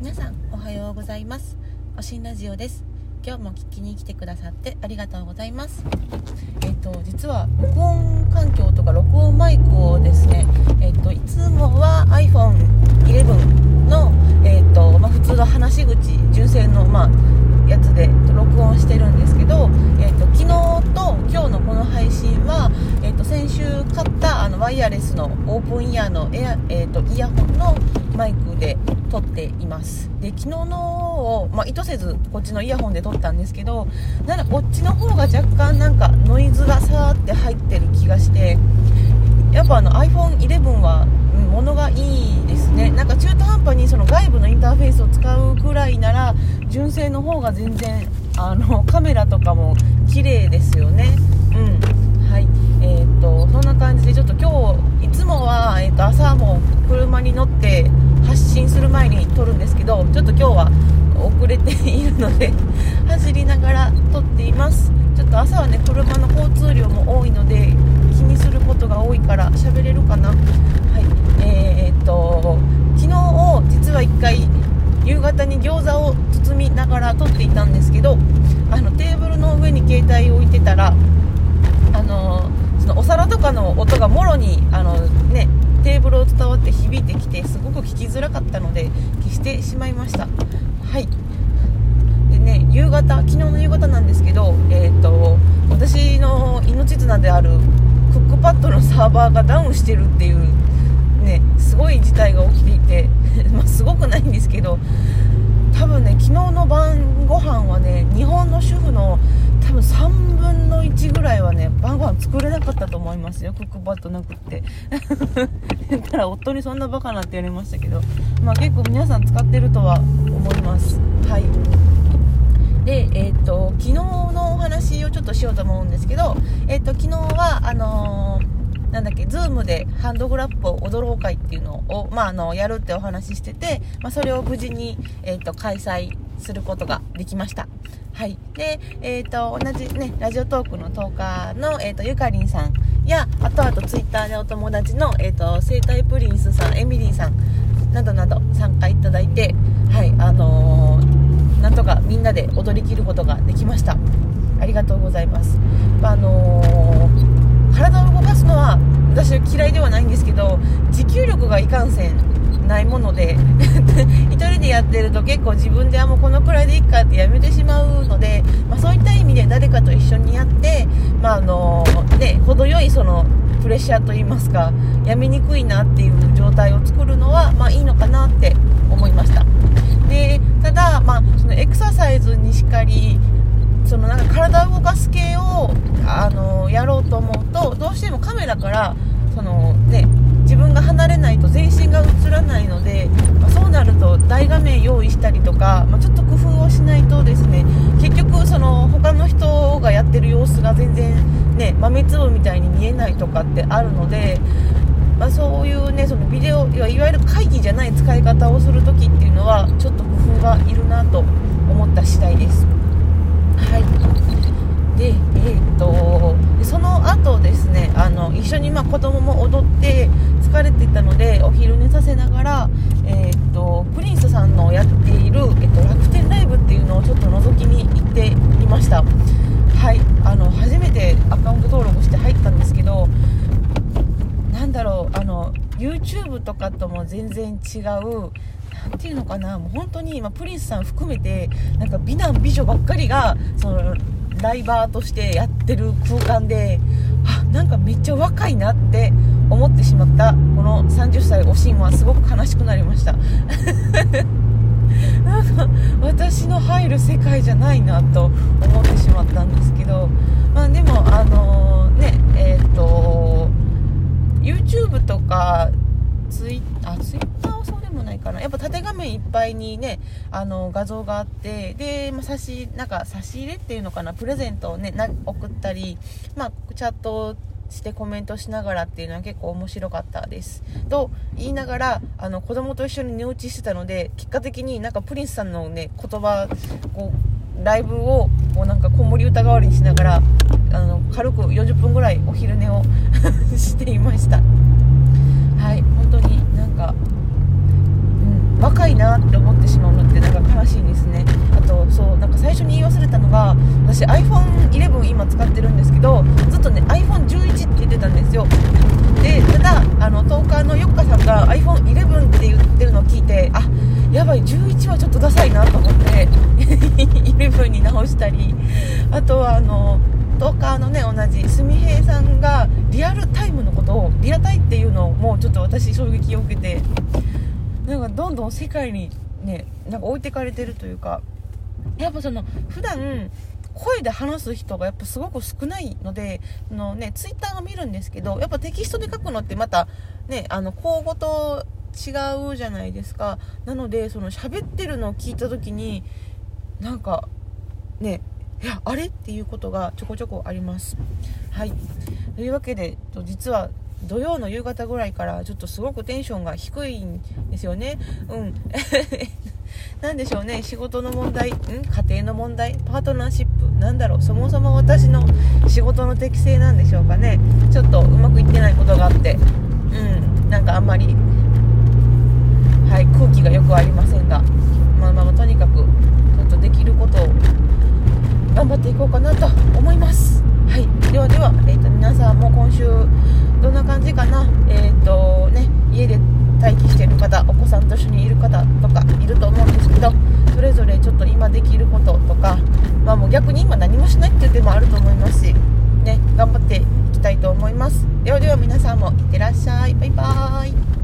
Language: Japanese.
皆さんおはようございます。おしんラジオです。今日も聞きに来てくださってありがとうございます。えっ、と実は録音環境とか録音マイクをですねえっ、といつもは iPhone11 のえっ、とまあ、普通の話し口純正のまあやつで録音してるんですけど、えーと、昨日と今日のこの配信は、えーと、先週買ったあのワイヤレスのオープンイヤーのエア、えーと、イヤホンのマイクで撮っています。で昨日のを、まあ、意図せずこっちのイヤホンで撮ったんですけどなんかこっちの方が若干なんかノイズがさーって入ってる気がしてやっぱあの iPhone11 は、物がいいですね。なんか中途半端にその外部のインターフェースを使うくらいなら純正の方が全然あのカメラとかも綺麗ですよね。うん。そんな感じでちょっと今日いつもは、えー、っと朝も車に乗って発信する前に撮るんですけどちょっと今日は遅れているので 走りながら撮っています。ちょっと朝はね車の交通量も多いので気にすることが多いから喋れるかな。はい。えー、っと昨日実は1回夕方に餃子を包みながら撮っていたんですけどあのテーブルの上に携帯を置いてたらそのお皿とかの音がもろにあの、ね、テーブルを伝わって響いてきてすごく聞きづらかったので消してしまいました。はい。でね夕方昨日の夕方なんですけど、えーと、私の命綱であるクックパッドのサーバーがダウンしてるっていうねすごい事態が起きていて ま、すごくないんですけど多分ね昨日の晩ご飯はね日本の主婦の多分3分の1ぐらいはね晩ご飯作れなかったと思いますよ。クックパッドなくって。だから夫にそんなバカなって言われましたけど。まあ結構皆さん使ってるとは思います。はい。でえっ、ー、と昨日のお話をちょっとしようと思うんですけどえっ、ー、と昨日はあのーなんだっけ、 Zoom でハンドクラップを踊ろう会っていうのを、まあ、あの、やるってお話ししてて、まあ、それを無事に、えっ、ー、と、開催することができました。はい。で、えっ、ー、と、同じね、ラジオトークのトーカーの、えっ、ー、と、ゆかりんさんや、あとあとツイッターでお友達の、えっ、と、生態プリンスさん、エミリーさん、などなど参加いただいて、はい、あのなんとかみんなで踊りきることができました。ありがとうございます。あの体を動かすのは私は嫌いではないんですけど持久力がいかんせんないもので。1人でやってると結構自分ではもうこのくらいでいいかってやめてしまうので、まあ、そういった意味で誰かと一緒にやって、まああのね、程よいそのプレッシャーといいますかやめにくいなっていう状態を作るのは、まあ、いいのかなって思いました。でただ、まあ、そのエクササイズにしっかりそのなんか体を動かす系をあのやろうと思うとどうしてもカメラから、自分が離れないと全身が映らないので、まあ、そうなると大画面用意したりとか、まあ、ちょっと工夫をしないとですね結局その他の人がやってる様子が全然、ね、豆粒みたいに見えないとかってあるので。まあ、そういうねそのビデオいわゆる会議じゃない使い方をするときっていうのはちょっと工夫がいるなと思った次第です。はいでえー、っとその後ですねあの一緒にまあ子供も踊って疲れていたのでお昼寝させながら、えー、っとプリンスさんのやっている、えっと、楽天ライブっていうのをちょっと覗きに行っていました。はいあの初めてアカウント登録して入ったんですけどなんだろうあの YouTube とかとも全然違う何ていうのかなもう本当に今プリンスさん含めてなんか美男美女ばっかりがそのライバーとしてやってる空間であなんかめっちゃ若いなって思ってしまった。この30歳おしんはすごく悲しくなりました。なんか私の入る世界じゃないなと思ってしまったんですけど、まあ、でもあのー、ねえっ、ー、と YouTube とかツイあツイッターはそうでもないかな。やっぱ縦画面いっぱいにねあの画像があってで、まあ、差しなんか差し入れっていうのかな。プレゼントをね送ったり、まあ、チャットしてコメントしながらっていうのは結構面白かったです。と言いながらあの子供と一緒に寝落ちしてたので結果的になんかプリンスさんのね言葉こうライブをこうなんか子守歌代わりにしながらあの軽く40分ぐらいお昼寝を していました。はい本当になんか、うん、若いなって思ってしまうのってなんか悲しいんですねあとそうなんか最初に言い忘れたのが私 iPhone11 今使ってるんですけどずっとね iPhone11 って言ってたんですよ。でただあのトーカーのよっかさんが iPhone11 って言ってるのを聞いてあやばい11はちょっとダサいなと思って 11に直したりあとはあのトーカーのね同じすみへいさんがリアルタイムのことをリアタイっていうのもちょっと私衝撃を受けてなんかどんどん世界にねなんか置いてかれてるというかやっぱその普段声で話す人がやっぱすごく少ないのでの、ね、ツイッターを見るんですけどやっぱテキストで書くのってまた、ね、あの口語と違うじゃないですか。なのでその喋ってるのを聞いた時になんかねいやあれっていうことがちょこちょこあります。はい。というわけで実は土曜の夕方ぐらいからちょっとすごくテンションが低いんですよね。うん。何でしょうね。仕事の問題ん？家庭の問題？パートナーシップなんだろうそもそも私の仕事の適性なんでしょうかね。ちょっとうまくいってないことがあって。うんなんかあんまりはい空気がよくありませんが。まあまあとにかくちょっとできることを頑張っていこうかなと思います。はいではでは、えーと、皆さんも今週どんな感じかな。えっ、ー、とね家で待機している方お子さんと一緒にいる方とかいると思うんですけどそれぞれちょっと今できることとか、まあ、もう逆にると思いますし、ね、頑張っていきたいと思います。ではでは皆さんもいってらっしゃい。バイバーイ。